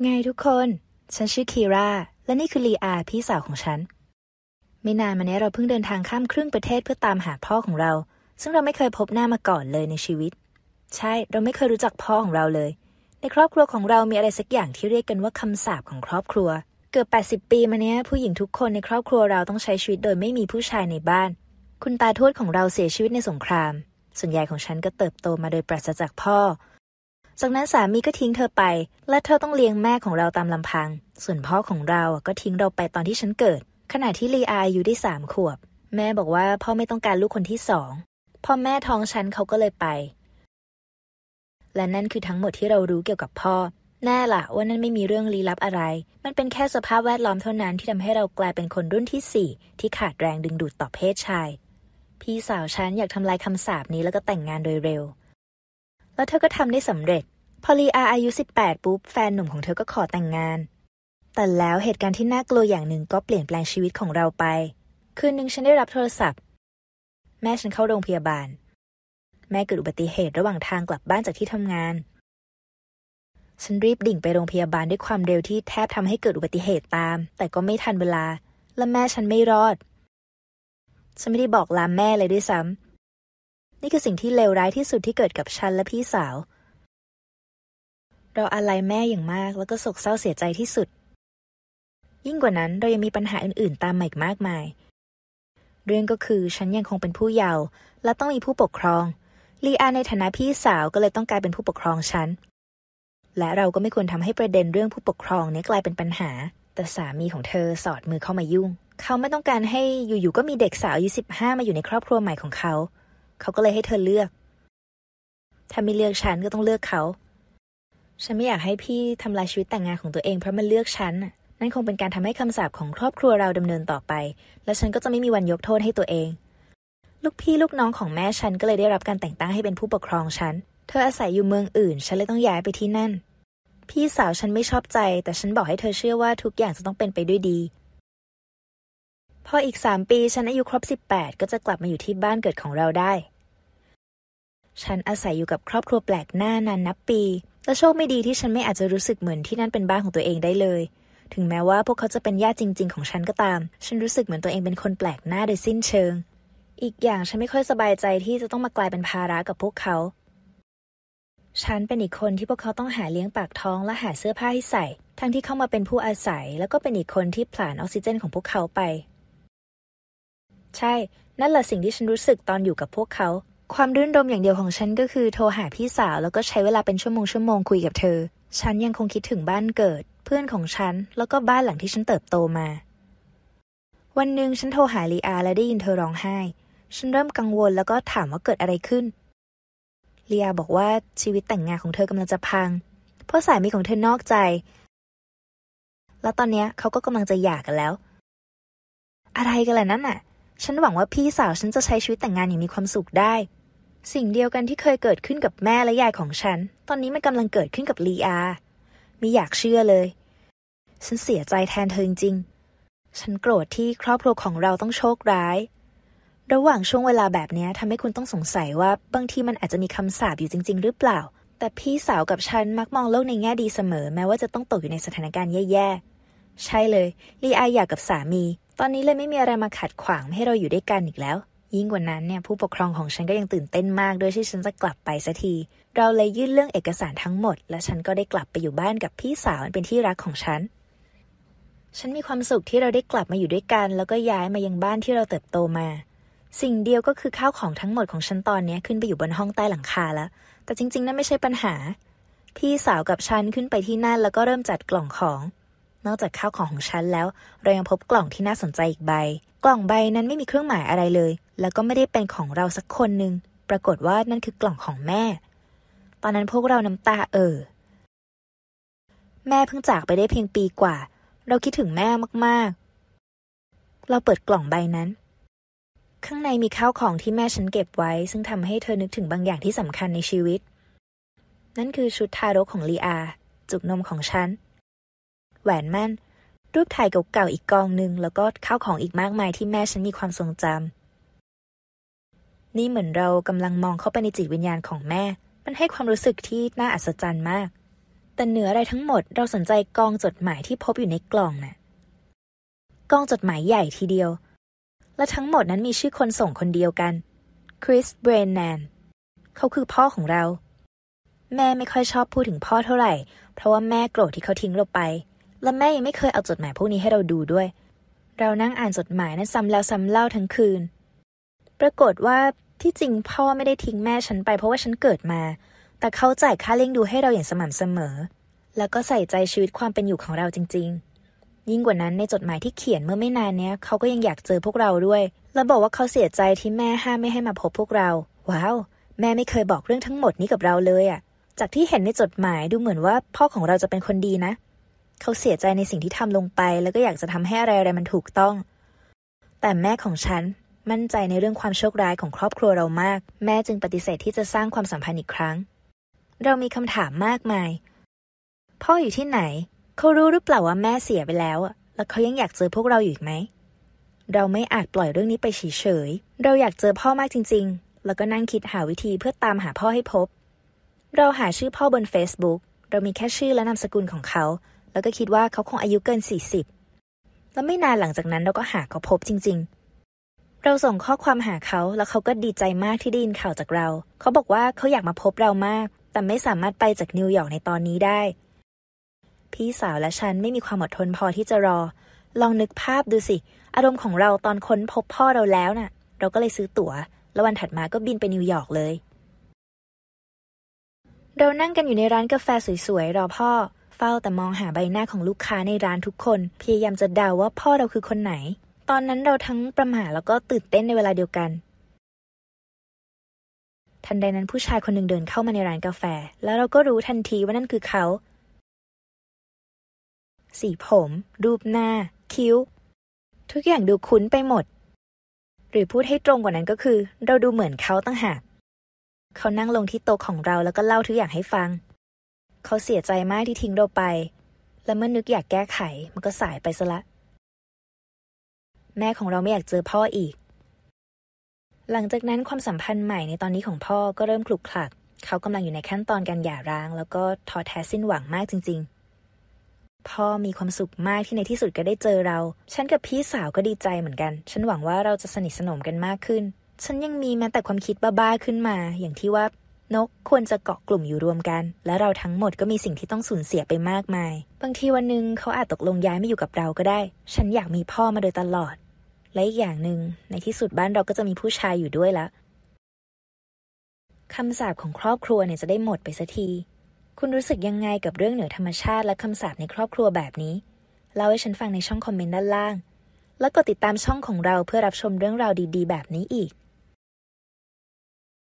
ไงทุกคน ฉันชื่อคีรา และนี่คือลีอาพี่สาวของฉัน ไม่นานมานี้เราเพิ่งเดินทางข้ามครึ่งประเทศเพื่อตามหาพ่อของเรา ซึ่งเราไม่เคยพบหน้ามาก่อนเลยในชีวิต ใช่เราไม่เคยรู้จักพ่อของเราเลย ในครอบครัวของเรามีอะไรสักอย่างที่เรียกกันว่าคำสาปของครอบครัว เกือบ 80 ปีมาเนี้ยผู้หญิงทุกคนในครอบครัวเราต้องใช้ชีวิตโดยไม่มีผู้ชายในบ้าน คุณตาทวดของเราเสียชีวิตในสงคราม ส่วนใหญ่ของฉันก็เติบโตมาโดยปราศจากพ่อ จากนั้นสามีก็ทิ้งเธอไป และเธอต้องเลี้ยงแม่ของเราตามลำพัง ส่วนพ่อของเราก็ทิ้งเราไปตอนที่ฉันเกิด ขณะที่ลีอาอายุได้สามขวบ แม่บอกว่าพ่อไม่ต้องการลูกคนที่สองพอแม่ท้องฉันเขาก็เลยไป และนั่นคือทั้งหมดที่เรารู้เกี่ยวกับพ่อ แน่ละว่านั่นไม่มีเรื่องลี้ลับอะไร มันเป็นแค่สภาพแวดล้อมเท่านั้นที่ทำให้เรากลายเป็นคนรุ่นที่สี่ที่ขาดแรงดึงดูดต่อเพศชาย พี่สาวฉันอยากทำลายคำสาปนี้แล้วก็แต่งงานโดยเร็ว แล้วเธอก็ทำได้สำเร็จ พอลีอาอายุ 18 ปุ๊บ แฟนหนุ่มของเธอก็ขอแต่งงาน แต่แล้วเหตุการณ์ที่น่ากลัวอย่างหนึ่งก็เปลี่ยนแปลงชีวิตของเราไป คืนหนึ่งฉันได้รับโทรศัพท์ แม่ฉันเข้าโรงพยาบาล แม่เกิดอุบัติเหตุระหว่างทางกลับบ้านจากที่ทำงาน ฉันรีบดิ่งไปโรงพยาบาลด้วยความเร็วที่แทบทำให้เกิดอุบัติเหตุตาม แต่ก็ไม่ทันเวลา และแม่ฉันไม่รอด ฉันไม่ได้บอกลาแม่เลยด้วยซ้ำ นี่คือสิ่งที่เลวร้ายที่สุดที่เกิดกับฉันและพี่สาว เราอาลัยแม่อย่างมากแล้วก็โศกเศร้าเสียใจที่สุด ยิ่งกว่านั้นเรายังมีปัญหาอื่น ๆ ตามมาอีกมากมาย เรื่องก็คือฉันยังคงเป็นผู้เยาว์และต้องมีผู้ปกครอง ลีอาในฐานะพี่สาวก็เลยต้องกลายเป็นผู้ปกครองฉัน และเราก็ไม่ควรทำให้ประเด็นเรื่องผู้ปกครองนี้กลายเป็นปัญหา แต่สามีของเธอสอดมือเข้ามายุ่ง เขาไม่ต้องการให้อยู่ ๆ ก็มีเด็กสาวอายุสิบห้ามาอยู่ในครอบครัวใหม่ของเขา เขาก็เลยให้เธอเลือก ถ้าไม่เลือกฉันก็ต้องเลือกเขา ฉันไม่อยากให้พี่ทำลายชีวิตแต่งงานของตัวเองเพราะมันเลือกฉันน่ะนั่นคงเป็นการทำให้คำสาปของครอบครัวเราดำเนินต่อไป และฉันก็จะไม่มีวันยกโทษให้ตัวเอง ลูกพี่ลูกน้องของแม่ฉันก็เลยได้รับการแต่งตั้งให้เป็นผู้ปกครองฉัน เธออาศัยอยู่เมืองอื่น ฉันเลยต้องย้ายไปที่นั่น พี่สาวฉันไม่ชอบใจ แต่ฉันบอกให้เธอเชื่อว่าทุกอย่างจะต้องเป็นไปด้วยดี พออีกสามปีฉันอายุครบสิบแปดก็จะกลับมาอยู่ที่บ้านเกิดของเราได้ ฉันอาศัยอยู่กับครอบครัวแปลกหน้านานนับปีและโชคไม่ดีที่ฉันไม่อาจจะรู้สึกเหมือนที่นั่นเป็นบ้านของตัวเองได้เลย ถึงแม้ว่าพวกเขาจะเป็นญาติจริง ๆ ของฉันก็ตาม ฉันรู้สึกเหมือนตัวเองเป็นคนแปลกหน้าโดยสิ้นเชิง อีกอย่างฉันไม่ค่อยสบายใจที่จะต้องมากลายเป็นภาระกับพวกเขา ฉันเป็นอีกคนที่พวกเขาต้องหาเลี้ยงปากท้องและหาเสื้อผ้าให้ใส่ ทั้งที่เข้ามาเป็นผู้อาศัย แล้วก็เป็นอีกคนที่ผลาญออกซิเจนของพวกเขาไป ใช่ นั่นแหละสิ่งที่ฉันรู้สึกตอนอยู่กับพวกเขา ความรื่นรมอย่างเดียวของฉันก็คือโทรหาพี่สาวแล้วก็ใช้เวลาเป็นชั่วโมงชั่วโมงคุยกับเธอ ฉันยังคงคิดถึงบ้านเกิด เพื่อนของฉัน แล้วก็บ้านหลังที่ฉันเติบโตมา วันหนึ่งฉันโทรหาลีอาและได้ยินเธอร้องไห้ ฉันเริ่มกังวลแล้วก็ถามว่าเกิดอะไรขึ้นลีอาบอกว่าชีวิตแต่งงานของเธอกำลังจะพัง เพราะสามีของเธอนอกใจ แล้วตอนนี้เขาก็กำลังจะหย่ากันแล้ว อะไรกันล่ะนั่นน่ะ ฉันหวังว่าพี่สาวฉันจะใช้ชีวิตแต่งงานอย่างมีความสุขได้ สิ่งเดียวกันที่เคยเกิดขึ้นกับแม่และยายของฉัน ตอนนี้มันกำลังเกิดขึ้นกับลีอาไม่อยากเชื่อเลย ฉันเสียใจแทนเธอจริงๆฉันโกรธที่ครอบครัวของเราต้องโชคร้าย ระหว่างช่วงเวลาแบบนี้ทำให้คุณต้องสงสัยว่าบางทีมันอาจจะมีคำสาปอยู่จริง ๆ หรือเปล่า แต่พี่สาวกับฉันมักมองโลกในแง่ดีเสมอ แม้ว่าจะต้องตกอยู่ในสถานการณ์แย่ๆใช่เลยลีอาอยากกับสามี ตอนนี้เลยไม่มีอะไรมาขัดขวางให้เราอยู่ด้วยกันอีกแล้ว ยิ่งกว่านั้นเนี่ยผู้ปกครองของฉันก็ยังตื่นเต้นมากด้วยที่ฉันจะกลับไปสักที เราเลยยื่นเรื่องเอกสารทั้งหมด และฉันก็ได้กลับไปอยู่บ้านกับพี่สาวเป็นที่รักของฉัน ฉันมีความสุขที่เราได้กลับมาอยู่ด้วยกัน แล้วก็ย้ายมายังบ้านที่เราเติบโตมา สิ่งเดียวก็คือข้าวของทั้งหมดของฉันตอนนี้ขึ้นไปอยู่บนห้องใต้หลังคาแล้ว แต่จริงๆนั่นไม่ใช่ปัญหา พี่สาวกับฉันขึ้นไปที่นั่นแล้วก็เริ่มจัดกล่องของ นอกจากข้าวของของฉันแล้ว เรายังพบกล่องที่น่าสนใจอีกใบ กล่องใบนั้นไม่มีเครื่องหมายอะไรเลย แล้วก็ไม่ได้เป็นของเราสักคนหนึ่งปรากฏว่านั่นคือกล่องของแม่ ตอนนั้นพวกเราน้ำตาเอ่อแม่เพิ่งจากไปได้เพียงปีกว่า เราคิดถึงแม่มากๆ เราเปิดกล่องใบนั้น ข้างในมีข้าวของที่แม่ฉันเก็บไว้ ซึ่งทำให้เธอนึกถึงบางอย่างที่สำคัญในชีวิต นั่นคือชุดทารกของลีอา จุกนมของฉัน แหวนมั่น รูปถ่ายเก่าๆอีกกองหนึ่งแล้วก็ข้าวของอีกมากมายที่แม่ฉันมีความทรงจำนี่เหมือนเรากำลังมองเข้าไปในจิตวิญญาณของแม่ มันให้ความรู้สึกที่น่าอัศจรรย์มาก แต่เหนืออะไรทั้งหมดเราสนใจกองจดหมายที่พบอยู่ในกล่องน่ะกองจดหมายใหญ่ทีเดียว และทั้งหมดนั้นมีชื่อคนส่งคนเดียวกันคริสเบรนแนนเขาคือพ่อของเรา แม่ไม่ค่อยชอบพูดถึงพ่อเท่าไหร่ เพราะว่าแม่โกรธที่เขาทิ้งเราไป และแม่ยังไม่เคยเอาจดหมายพวกนี้ให้เราดูด้วย เรานั่งอ่านจดหมายนั้นซ้ำแล้วซ้ำเล่าทั้งคืน ปรากฏว่าที่จริงพ่อไม่ได้ทิ้งแม่ฉันไปเพราะว่าฉันเกิดมา แต่เขาจ่ายค่าเลี้ยงดูให้เราอย่างสม่ำเสมอ แล้วก็ใส่ใจชีวิตความเป็นอยู่ของเราจริง ๆ ยิ่งกว่านั้นในจดหมายที่เขียนเมื่อไม่นานเนี้ยเขาก็ยังอยากเจอพวกเราด้วย และบอกว่าเขาเสียใจที่แม่ห้ามไม่ให้มาพบพวกเรา ว้าว แม่ไม่เคยบอกเรื่องทั้งหมดนี้กับเราเลยอะจากที่เห็นในจดหมายดูเหมือนว่าพ่อของเราจะเป็นคนดีนะ เขาเสียใจในสิ่งที่ทำลงไป แล้วก็อยากจะทำให้อะไรอะไรมันถูกต้อง แต่แม่ของฉันมั่นใจในเรื่องความโชคร้ายของครอบครัวเรามาก แม่จึงปฏิเสธที่จะสร้างความสัมพันธ์อีกครั้ง เรามีคำถามมากมาย พ่ออยู่ที่ไหน เขารู้หรือเปล่าว่าแม่เสียไปแล้วอะแล้วเขายังอยากเจอพวกเราอยู่อีกไหม เราไม่อาจปล่อยเรื่องนี้ไปเฉยๆ เราอยากเจอพ่อมากจริง ๆ แล้วก็นั่งคิดหาวิธีเพื่อตามหาพ่อให้พบ เราหาชื่อพ่อบน Facebook เรามีแค่ชื่อและนามสกุลของเขา แล้วก็คิดว่าเขาคงอายุเกิน 40 แล้วไม่นานหลังจากนั้นเราก็หาเขาพบจริง ๆ เราส่งข้อความหาเขาแล้วเขาก็ดีใจมากที่ได้ยินข่าวจากเรา เขาบอกว่าเขาอยากมาพบเรามาก แต่ไม่สามารถไปจากนิวยอร์กในตอนนี้ได้ พี่สาวและฉันไม่มีความอดทนพอที่จะรอ ลองนึกภาพดูสิ อารมณ์ของเราตอนค้นพบพ่อเราแล้วน่ะ เราก็เลยซื้อตั๋ว แล้ววันถัดมาก็บินไปนิวยอร์กเลยเรานั่งกันอยู่ในร้านกาแฟสวยๆ รอพ่อ ฝ้าแต่มองหาใบหน้าของลูกค้าในร้านทุกคน พยายามจะเดาว่าพ่อเราคือคนไหน ตอนนั้นเราทั้งประหม่าแล้วก็ตื่นเต้นในเวลาเดียวกัน ทันใดนั้นผู้ชายคนหนึ่งเดินเข้ามาในร้านกาแฟ แล้วเราก็รู้ทันทีว่านั่นคือเขา สีผม รูปหน้า คิ้ว ทุกอย่างดูคุ้นไปหมด หรือพูดให้ตรงกว่านั้นก็คือ เราดูเหมือนเขาตั้งหากเขานั่งลงที่โต๊ะของเราแล้วก็เล่าทุกอย่างให้ฟัง เขาเสียใจมากที่ทิ้งเราไป และเมื่อนึกอยากแก้ไขมันก็สายไปซะละ แม่ของเราไม่อยากเจอพ่ออีก หลังจากนั้นความสัมพันธ์ใหม่ในตอนนี้ของพ่อก็เริ่มคลุกคลัก เขากำลังอยู่ในขั้นตอนการหย่าร้าง แล้วก็ท้อแท้สิ้นหวังมากจริง ๆ พ่อมีความสุขมากที่ในที่สุดก็ได้เจอเรา ฉันกับพี่สาวก็ดีใจเหมือนกัน ฉันหวังว่าเราจะสนิทสนมกันมากขึ้น ฉันยังมีแม้แต่ความคิดบ้าๆขึ้นมา อย่างที่ว่า นกควรจะเกาะกลุ่มอยู่รวมกัน และเราทั้งหมดก็มีสิ่งที่ต้องสูญเสียไปมากมาย บางทีวันหนึ่งเขาอาจตกลงย้ายมาอยู่กับเราก็ได้ ฉันอยากมีพ่อมาโดยตลอด และอีกอย่างหนึ่งในที่สุดบ้านเราก็จะมีผู้ชายอยู่ด้วยละคำสาปของครอบครัวเนี่ยจะได้หมดไปสักที คุณรู้สึกยังไงกับเรื่องเหนือธรรมชาติและคำสาปในครอบครัวแบบนี้เล่าให้ฉันฟังในช่องคอมเมนต์ด้านล่าง และกดติดตามช่องของเราเพื่อรับชมเรื่องราวดี ๆ แบบนี้อีก